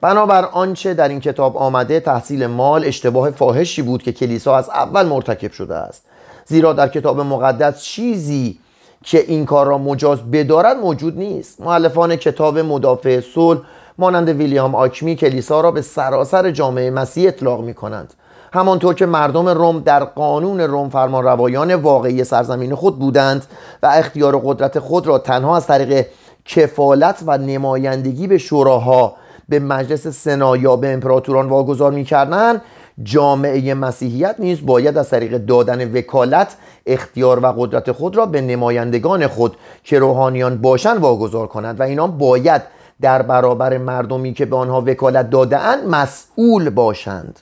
بنابر آنچه در این کتاب آمده تحصیل مال اشتباه فاحشی بود که کلیسا از اول مرتکب شده است. زیرا در کتاب مقدس چیزی که این کار را مجاز بدارد موجود نیست. معلفان کتاب مدافع صلح مانند ویلیام آکمی کلیسا را به سراسر جامعه مسیح اطلاق می کنند همانطور که مردم روم در قانون روم فرمان روایان واقعی سرزمین خود بودند و اختیار قدرت خود را تنها از طریق کفالت و نمایندگی به شوراها به مجلس سنا یا به امپراتوران واگذار می‌کردند جامعه مسیحیت نیز باید از طریق دادن وکالت اختیار و قدرت خود را به نمایندگان خود که روحانیان باشند واگذار کنند و اینان باید در برابر مردمی که به آنها وکالت دادهاند مسئول باشند.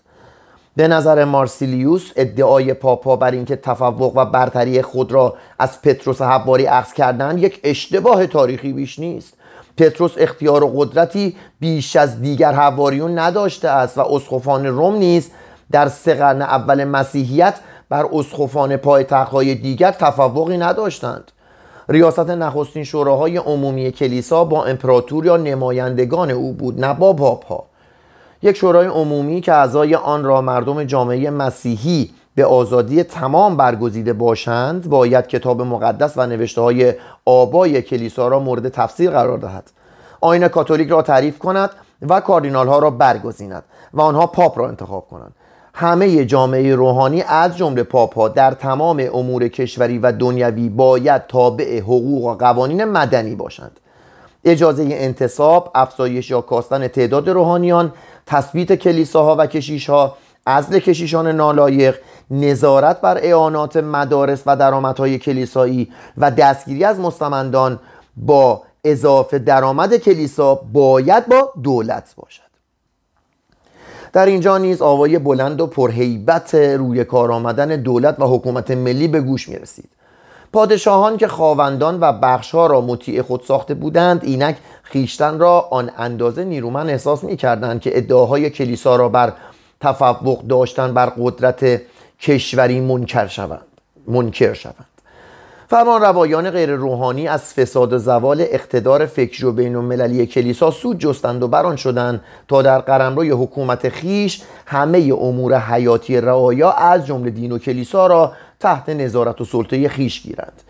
به نظر مارسیلیوس ادعای پاپا بر اینکه تفوق و برتری خود را از پتروس حواری عکس کردن یک اشتباه تاریخی بیش نیست. پتروس اختیار و قدرتی بیش از دیگر حواریون نداشته است و اسقفان روم نیز در سه قرن اول مسیحیت بر اسقفان پایتخت‌های دیگر تفوقی نداشتند. ریاست نخستین شوراهای عمومی کلیسا با امپراتور یا نمایندگان او بود نه با پاپا یک شورای عمومی که اعضای آن را مردم جامعه مسیحی به آزادی تمام برگزیده باشند باید کتاب مقدس و نوشته های آبای کلیسا را مورد تفسیر قرار دهد. آین کاتولیک را تعریف کند و کاردینال ها را برگزیند و آنها پاپ را انتخاب کنند. همه جامعه روحانی از جمله پاپ ها در تمام امور کشوری و دنیوی باید تابع حقوق و قوانین مدنی باشند. اجازه انتصاب، افزایش یا کاستن تعداد روحانیان تثبیت کلیساها و کشیشها ازل کشیشان نالایق نظارت بر اعانات مدارس و درآمدهای کلیسایی و دستگیری از مستمندان با اضافه درآمد کلیسا باید با دولت باشد. در اینجا نیز آوای بلند و پرهیبت روی کار آمدن دولت و حکومت ملی به گوش می رسید پادشاهان که خواوندان و بخشها را مطیع خود ساخته بودند اینک خیشتن را آن اندازه نیرومن احساس می کردند که ادعاهای کلیسا را بر تفوق داشتن بر قدرت کشوری منکر شوند منکر شوند. فرمان روایان غیر روحانی از فساد و زوال اقتدار فکری و بین المللی کلیسا سود جستند و بران شدند تا در قرمروی حکومت خیش همه امور حیاتی رعایا از جمله دین و کلیسا را تحت نظارت و سلطه خیش گیرند.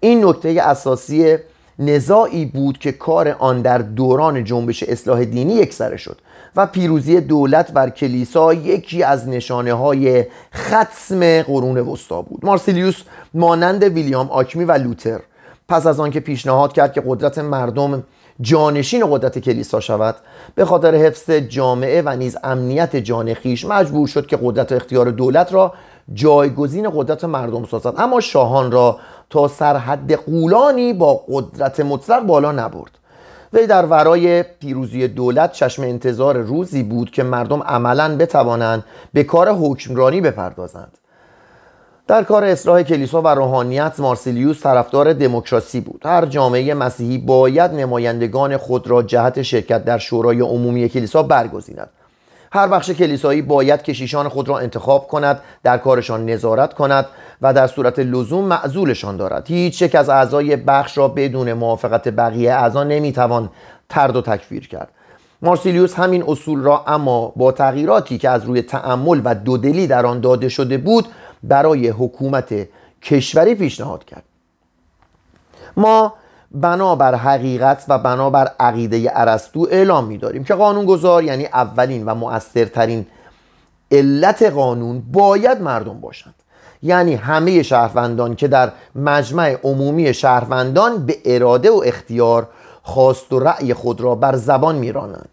این نکته اساسی نزاعی بود که کار آن در دوران جنبش اصلاح دینی یکسره شد. و پیروزی دولت بر کلیسا یکی از نشانه های ختم قرون وسطا بود. مارسیلیوس مانند ویلیام آکمی و لوتر پس از آنکه پیشنهاد کرد که قدرت مردم جانشین قدرت کلیسا شود به خاطر حفظ جامعه و نیز امنیت جان خیش مجبور شد که قدرت و اختیار دولت را جایگزین قدرت مردم سازد. اما شاهان را تا سرحد قولانی با قدرت مطلق بالا نبرد. وی در ورای پیروزی دولت چشم انتظار روزی بود که مردم عملا بتوانند به کار حکمرانی بپردازند. در کار اصلاح کلیسا و روحانیت مارسیلیوس طرفدار دموکراسی بود. هر جامعه مسیحی باید نمایندگان خود را جهت شرکت در شورای عمومی کلیسا برگزیند. هر بخش کلیسایی باید کشیشان خود را انتخاب کند در کارشان نظارت کند و در صورت لزوم معزولشان دارد. هیچ یک از اعضای بخش را بدون موافقت بقیه اعضا نمی‌توان ترد و تکفیر کرد. مارسیلیوس همین اصول را اما با تغییراتی که از روی تعمل و دودلی در آن داده شده بود برای حکومت کشوری پیشنهاد کرد. ما بنابر حقیقت و بنابر عقیده ارسطو اعلام می‌داریم که قانونگذار یعنی اولین و مؤثرترین علت قانون باید مردم باشند. یعنی همه شهروندان که در مجمع عمومی شهروندان به اراده و اختیار خواست و رأی خود را بر زبان میرانند.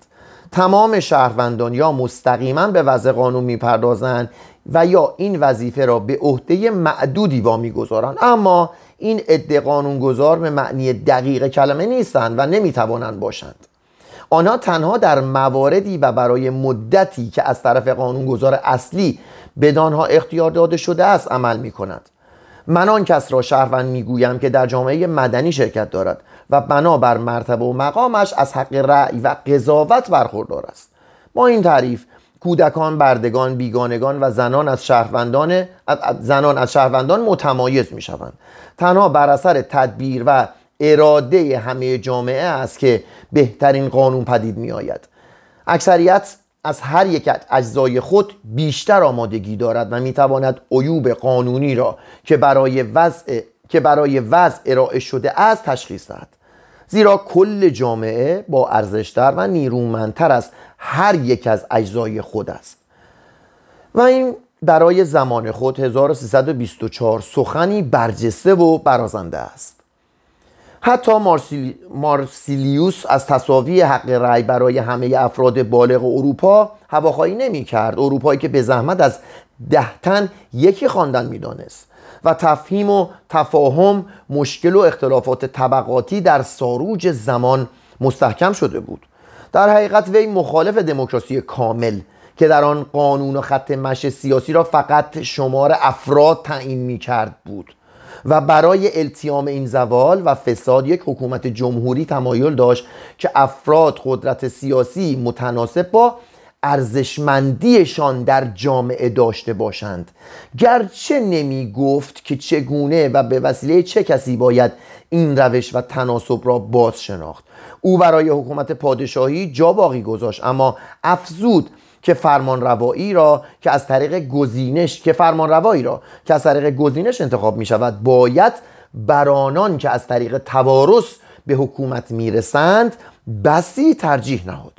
تمام شهروندان یا مستقیما به وضع قانون می‌پردازند و یا این وظیفه را به عهده معدودی وامیگذارند. اما این عده قانونگذار به معنی دقیق کلمه نیستند و نمی‌توانند باشند. آنها تنها در مواردی و برای مدتی که از طرف قانونگذار اصلی بدانها اختیار داده شده است عمل می کند من آن کس را شهروند می‌گویم که در جامعه مدنی شرکت دارد و بنابر مرتبه و مقامش از حق رأی و قضاوت برخوردار است. با این تعریف کودکان، بردگان، بیگانگان و زنان از شهروندان زنان از شهروندان متمایز می شوند تنها بر اثر تدبیر و اراده همه جامعه است که بهترین قانون پدید می آید اکثریت از هر یک اجزای خود بیشتر آمادگی دارد و می تواند عیوب قانونی را که برای وضع که برای وضع ارائه شده است تشخیص دهد. زیرا کل جامعه با ارزشتر و نیرومندتر از هر یک از اجزای خود است. و این برای زمان خود 1324 سخنی برجسته و برازنده است. حتی مارسیلی... مارسیلیوس از تصاوی حق رأی برای همه افراد بالغ اروپا هواخواهی نمی کرد. اروپایی که به زحمت از ده تن یکی خواندن می‌دانست و تفهیم و تفاهم مشکل و اختلافات طبقاتی در ساروج زمان مستحکم شده بود. در حقیقت وی مخالف دموکراسی کامل که در آن قانون و خط مش سیاسی را فقط شمار افراد تعیین می کرد بود و برای التیام این زوال و فساد یک حکومت جمهوری تمایل داشت که افراد قدرت سیاسی متناسب با ارزشمندیشان در جامعه داشته باشند. گرچه نمی گفت که چگونه و به وسیله چه کسی باید این روش و تناسب را باز شناخت او برای حکومت پادشاهی جا باقی گذاشت اما افزود که فرمان روایی را که از طریق گزینش که فرمان روایی را که از طریق گزینش انتخاب می شود باید برانان که از طریق توارث به حکومت می‌رسند بسی ترجیح نهاد.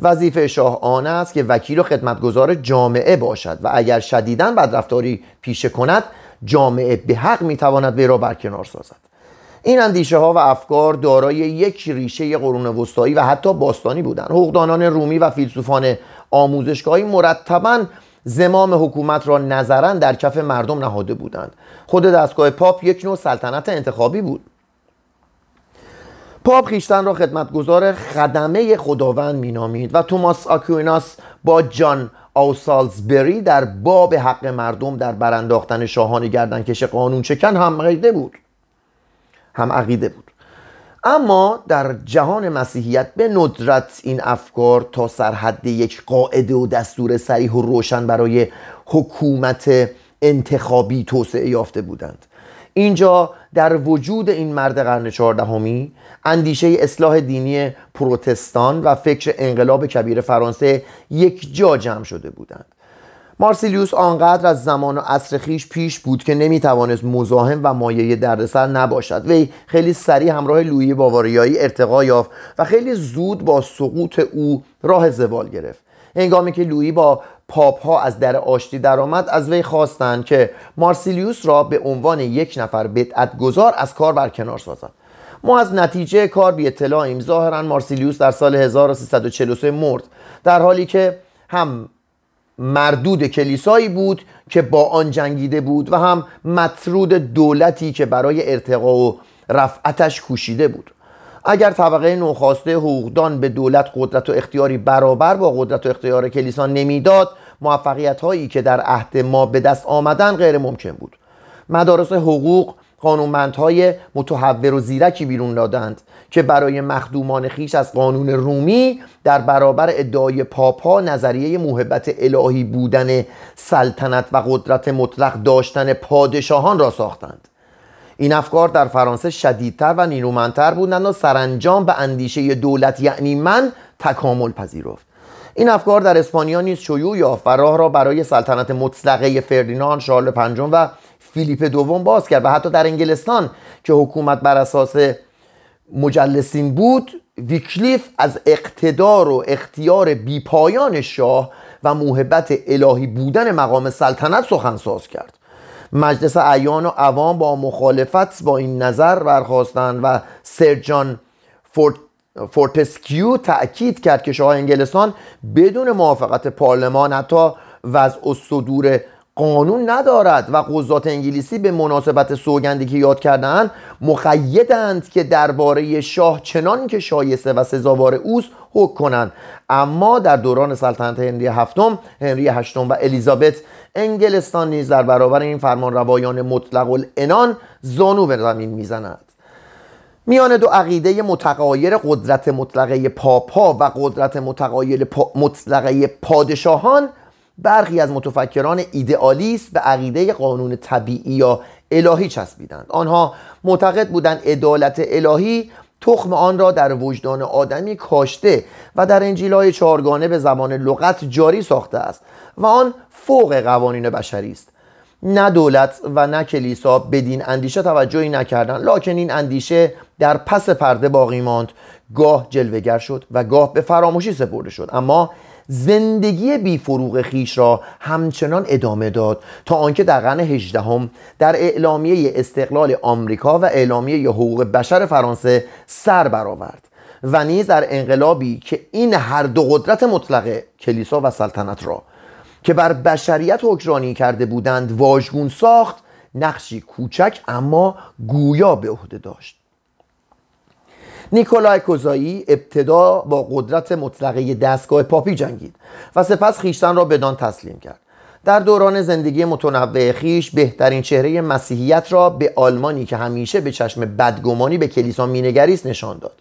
وظیفه شاه آن است که وکیل و خدمتگزار جامعه باشد و اگر شدیداً بدرفتاری پیشه کند جامعه به حق می‌تواند وی را برکنار سازد. این اندیشه ها و افکار دارای یک ریشه قرون وسطایی و حتی باستانی بودند. حقوقدانان رومی و فیلسوفان آموزشگاهی مرتبا زمام حکومت را نظرا در کف مردم نهاده بودند. خود دستگاه پاپ یک نوع سلطنت انتخابی بود. پاپ خیشتن را خدمتگزار خدمه خداوند مینامید و توماس آکویناس با جان آوسالزبری در باب حق مردم در برانداختن شاهان گردنکش قانون چکن هم عقیده بود. هم عقیده بود. اما در جهان مسیحیت به ندرت این افکار تا سرحد یک قاعده و دستور سریح و روشن برای حکومت انتخابی توسعه یافته بودند. اینجا در وجود این مرد قرن چهاردهمی اندیشه اصلاح دینی پروتستان و فکر انقلاب کبیر فرانسه یک جا جمع شده بودند. مارسیلیوس آنقدر از زمان و عصر خیش پیش بود که نمی‌توانست مزاحم و مایه دردسر نباشد. وی خیلی سریع همراه لویی باواریایی ارتقا یافت و خیلی زود با سقوط او راه زوال گرفت. هنگامی که لویی با پاپ ها از در آشتی درآمد از وی خواستند که مارسیلیوس را به عنوان یک نفر بدعت گذار از کار برکنار سازد. ما از نتیجه کار بی اطلاعیم ظاهرا مارسیلیوس در سال 1343 مرد در حالی که هم مردود کلیسایی بود که با آن جنگیده بود و هم مطرود دولتی که برای ارتقا و رفعتش کوشیده بود. اگر طبقه نوخاسته حقوقدان به دولت قدرت و اختیاری برابر با قدرت و اختیار کلیسا نمی‌داد موفقیت هایی که در عهد ما به دست آمدن غیر ممکن بود. مدارس حقوق قانونمندهای متحور و زیرکی بیرون دادند که برای مخدومان خیش از قانون رومی در برابر ادعای پاپا نظریه محبت الهی بودن سلطنت و قدرت مطلق داشتن پادشاهان را ساختند. این افکار در فرانسه شدیدتر و نیرومندتر بودند و سرانجام به اندیشه دولت یعنی من تکامل پذیرفت. این افکار در اسپانیا نیز شیوع یافت و راه را برای سلطنت مطلقه فردیناند شارل پنجم و فیلیپ دوم باز کرد و حتی در انگلستان که حکومت بر اساس مجلسین بود ویکلیف از اقتدار و اختیار بیپایان شاه و محبت الهی بودن مقام سلطنت سخنساز کرد. مجلس ایان و عوام با مخالفت با این نظر برخواستند و سرجان فورت فورتسکیو تأکید کرد که شاه انگلستان بدون موافقت پارلمان حق وضع و صدور قانون ندارد و قضات انگلیسی به مناسبت سوگندی که یاد کردن مقیدند که درباره شاه چنان که شایسته و سزاوار اوست حکم کنند. اما در دوران سلطنت هنری هفتم هنری هشتم و الیزابت انگلستان نیز در برابر این فرمان روایان مطلق العنان زانو به زمین می‌زند. میان دو عقیده متقایر قدرت مطلقه پاپا و قدرت متقایر پا مطلقه پادشاهان برخی از متفکران ایدئالیست به عقیده قانون طبیعی یا الهی چسبیدند. آنها معتقد بودند عدالت الهی تخم آن را در وجدان آدمی کاشته و در انجیل های چهارگانه به زبان لغت جاری ساخته است و آن فوق قوانین بشری است. نه دولت و نه کلیسا بدین اندیشه توجهی نکردند لکن این اندیشه در پس پرده باقی ماند. گاه جلوگر شد و گاه به فراموشی سپرده شد. اما زندگی بی فروغ خیش را همچنان ادامه داد تا آنکه در قرن هجدهم در اعلامیه استقلال آمریکا و اعلامیه حقوق بشر فرانسه سر برآورد و نیز در انقلابی که این هر دو قدرت مطلقه کلیسا و سلطنت را که بر بشریت حکرانی کرده بودند واژگون ساخت نقشی کوچک اما گویا به عهده داشت. نیکولای کوزایی ابتدا با قدرت مطلقه دستگاه پاپی جنگید و سپس خیشتن را بدان تسلیم کرد. در دوران زندگی متنوع خیش بهترین چهره مسیحیت را به آلمانی که همیشه به چشم بدگمانی به کلیسا مینگریست نشان داد.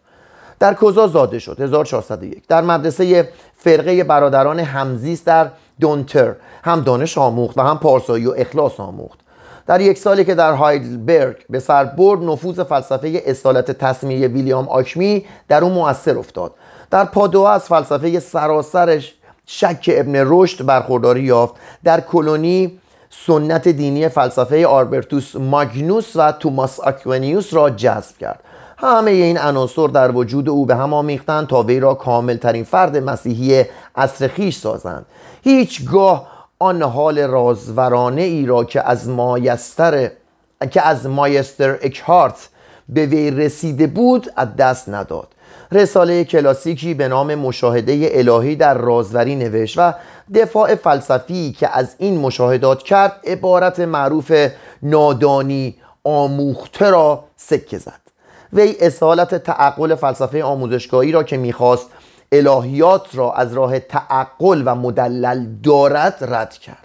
در کوزا زاده شد 1401 در مدرسه فرقه برادران همزیست در دونتر هم دانش آموخت و هم پارسایی و اخلاص آموخت. در یک سالی که در هایدلبرگ به سر برد نفوذ فلسفه اصالت تصمیه ویلیام آکمی در اون مؤثر افتاد. در پادوا از فلسفه سراسرش شک ابن رشد برخورداری یافت. در کلونی سنت دینی فلسفه آربرتوس ماگنوس و توماس آکونیوس را جذب کرد. همه این عناصر در وجود او به هم آمیختند تا وی را کامل ترین فرد مسیحی اصر خیش سازند. هیچگاه آن حال رازورانه ای را که از مایستر که از مایستر اکهارت به وی رسیده بود از دست نداد. رساله کلاسیکی به نام مشاهده الهی در رازوری نوشت و دفاع فلسفی که از این مشاهدات کرد عبارت معروف نادانی آموخته را سکه زد. وی اصالت تعقل فلسفه آموزشگاهی را که می‌خواست الهیات را از راه تعقل و مدلل دارد رد کرد.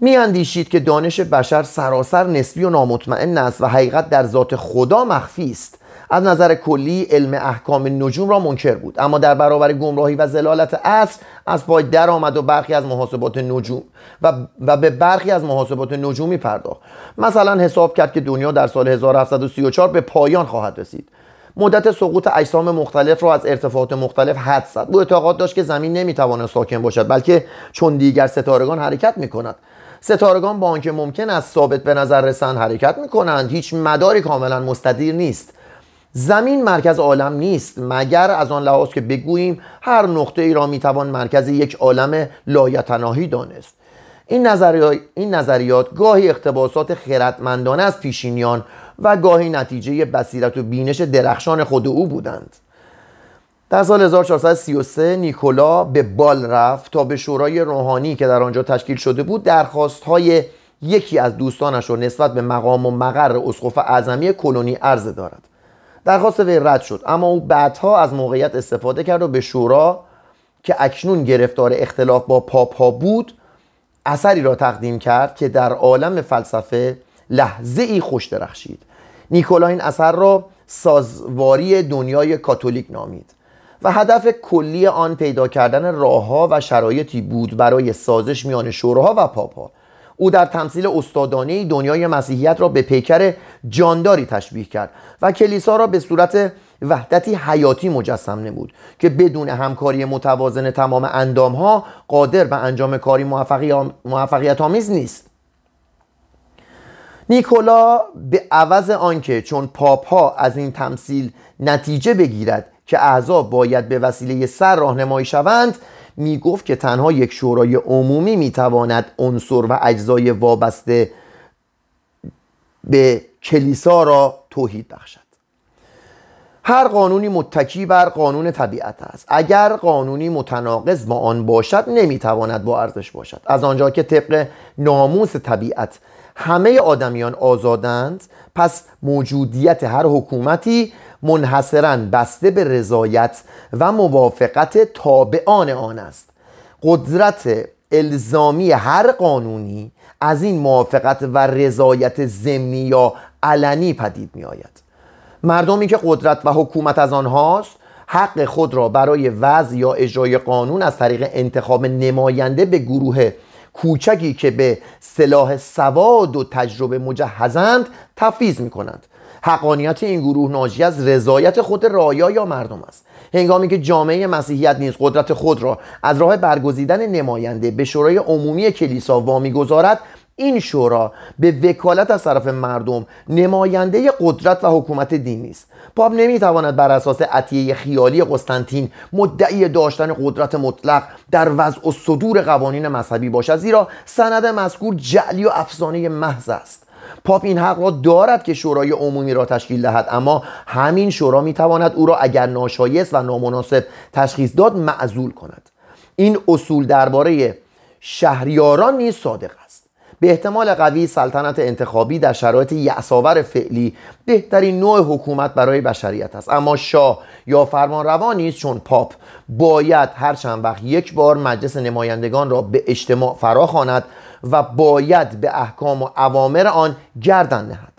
می اندیشید که دانش بشر سراسر نسبی و نامطمئن است و حقیقت در ذات خدا مخفی است. از نظر کلی علم احکام نجوم را منکر بود. اما در برابر گمراهی و زلالت اصل از پای در آمد و برخی از محاسبات نجوم و, و به برخی از محاسبات نجومی پرداخت. مثلا حساب کرد که دنیا در سال 1734 به پایان خواهد رسید. مدت سقوط اجسام مختلف را از ارتفاعات مختلف حد زد. او اعتقاد داشت که زمین نمی‌تواند ساکن باشد بلکه چون دیگر ستارگان حرکت می‌کند. ستارگان با آنکه ممکن است ثابت به نظر رسند حرکت می‌کنند هیچ مداری کاملا مستدیر نیست. زمین مرکز عالم نیست مگر از آن لحاظ که بگوییم هر نقطه ای را می‌توان مرکز یک عالم لایتناهی دانست. این, این نظریات گاهی اقتباسات خردمندانه از پیشینیان و گاهی نتیجه بصیرت و بینش درخشان خود او بودند. در سال 1433 نیکولا به بال رفت تا به شورای روحانی که در آنجا تشکیل شده بود درخواست های یکی از دوستانش را نسبت به مقام و مقر اسقف اعظمی کلونی عرض دارد. درخواست وی رد شد اما او بعدها از موقعیت استفاده کرد و به شورا که اکنون گرفتار اختلاف با پاپ بود اثری را تقدیم کرد که در عالم فلسفه لحظه ای خوش درخشید. نیکولا این اثر را سازواری دنیای کاتولیک نامید و هدف کلی آن پیدا کردن راهها و شرایطی بود برای سازش میان شوراها و پاپا. او در تمثیل استادانه دنیای مسیحیت را به پیکر جانداری تشبیه کرد و کلیسا را به صورت وحدتی حیاتی مجسم نمود که بدون همکاری متوازن تمام اندامها قادر به انجام کاری موفقیت آمیز نیست. نیکولا به عوض آنکه چون پاپ از این تمثیل نتیجه بگیرد که اعضا باید به وسیله سر راهنمایی شوند می گفت که تنها یک شورای عمومی می تواند عنصر و اجزای وابسته به کلیسا را توحید بخشد. هر قانونی متکی بر قانون طبیعت است. اگر قانونی متناقض با آن باشد نمی‌تواند با ارزش باشد. از آنجا که طبق ناموس طبیعت همه آدمیان آزادند پس موجودیت هر حکومتی منحصرا بسته به رضایت و موافقت تابعان آن است. قدرت الزامی هر قانونی از این موافقت و رضایت ضمنی یا علنی پدید می آید مردمی که قدرت و حکومت از آنهاست حق خود را برای وضع یا اجرای قانون از طریق انتخاب نماینده به گروه کوچکی که به سلاح سواد و تجربه مجهزند تفیز می کنند حقانیت این گروه ناجی از رضایت خود رایا یا مردم است. هنگامی که جامعه مسیحیت نیز قدرت خود را از راه برگزیدن نماینده به شورای عمومی کلیسا وامی گذارد این شورا به وکالت از طرف مردم نماینده قدرت و حکومت دینی است پاپ نمی‌تواند بر اساس عطیه خیالی قسطنطین مدعی داشتن قدرت مطلق در وضع و صدور قوانین مذهبی باشد زیرا سند مذکور جعلی و افسانه محض است. پاپ این حق را دارد که شورای عمومی را تشکیل دهد اما همین شورا می‌تواند او را اگر ناشایست و نامناسب تشخیص داد معزول کند. این اصول درباره شهریاران نیز صادق به احتمال قوی سلطنت انتخابی در شرایط یعصاور فعلی بهترین نوع حکومت برای بشریت است. اما شاه یا فرمان نیست چون پاپ باید هر چند وقت یک بار مجلس نمایندگان را به اجتماع فراخواند و باید به احکام و اوامر آن گردن نهد.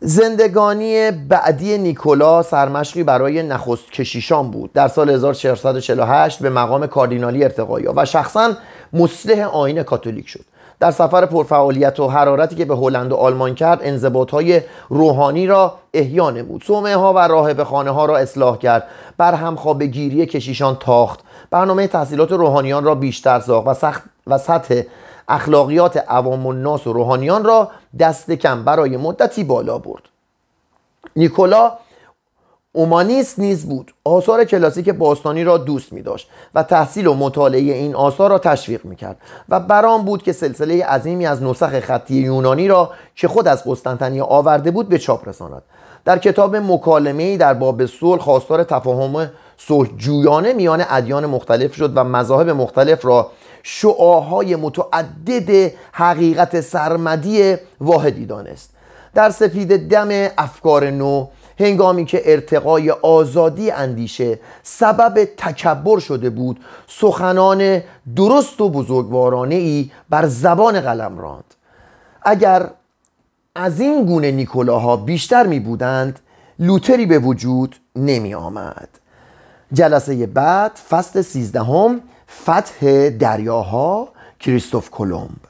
زندگانی بعدی نیکولا سرمشقی برای نخست کشیشان بود. در سال 1448 به مقام کاردینالی ارتقا و شخصا مصلح آین کاتولیک شد. در سفر پرفعالیت و حرارتی که به هلند و آلمان کرد انضباط های روحانی را احیا نمود. صومعه ها و راهب خانه ها را اصلاح کرد. بر همخواب گیری کشیشان تاخت. برنامه تحصیلات روحانیان را بیشتر ساخت و, سخت و سطح اخلاقیات عوام الناس و روحانیان را دست کم برای مدتی بالا برد. نیکولا اومانیست نیز بود. آثار کلاسیک باستانی را دوست می داشت و تحصیل و مطالعه این آثار را تشویق می کرد و برام بود که سلسله عظیمی از نسخ خطی یونانی را که خود از قسطنطنیه آورده بود به چاپ رساند. در کتاب مکالمه در باب صلح خواستار تفاهم صلحجویانه میان ادیان مختلف شد و مذاهب مختلف را شعاهای متعدد حقیقت سرمدی واحدی دانست. در سفید دم افکار نو هنگامی که ارتقای آزادی اندیشه سبب تکبر شده بود سخنان درست و بزرگوارانه ای بر زبان قلم راند. اگر از این گونه نیکولاها بیشتر می بودند لوتری به وجود نمی آمد جلسه بعد فصل سیزدهم فتح دریاها کریستوف کلمب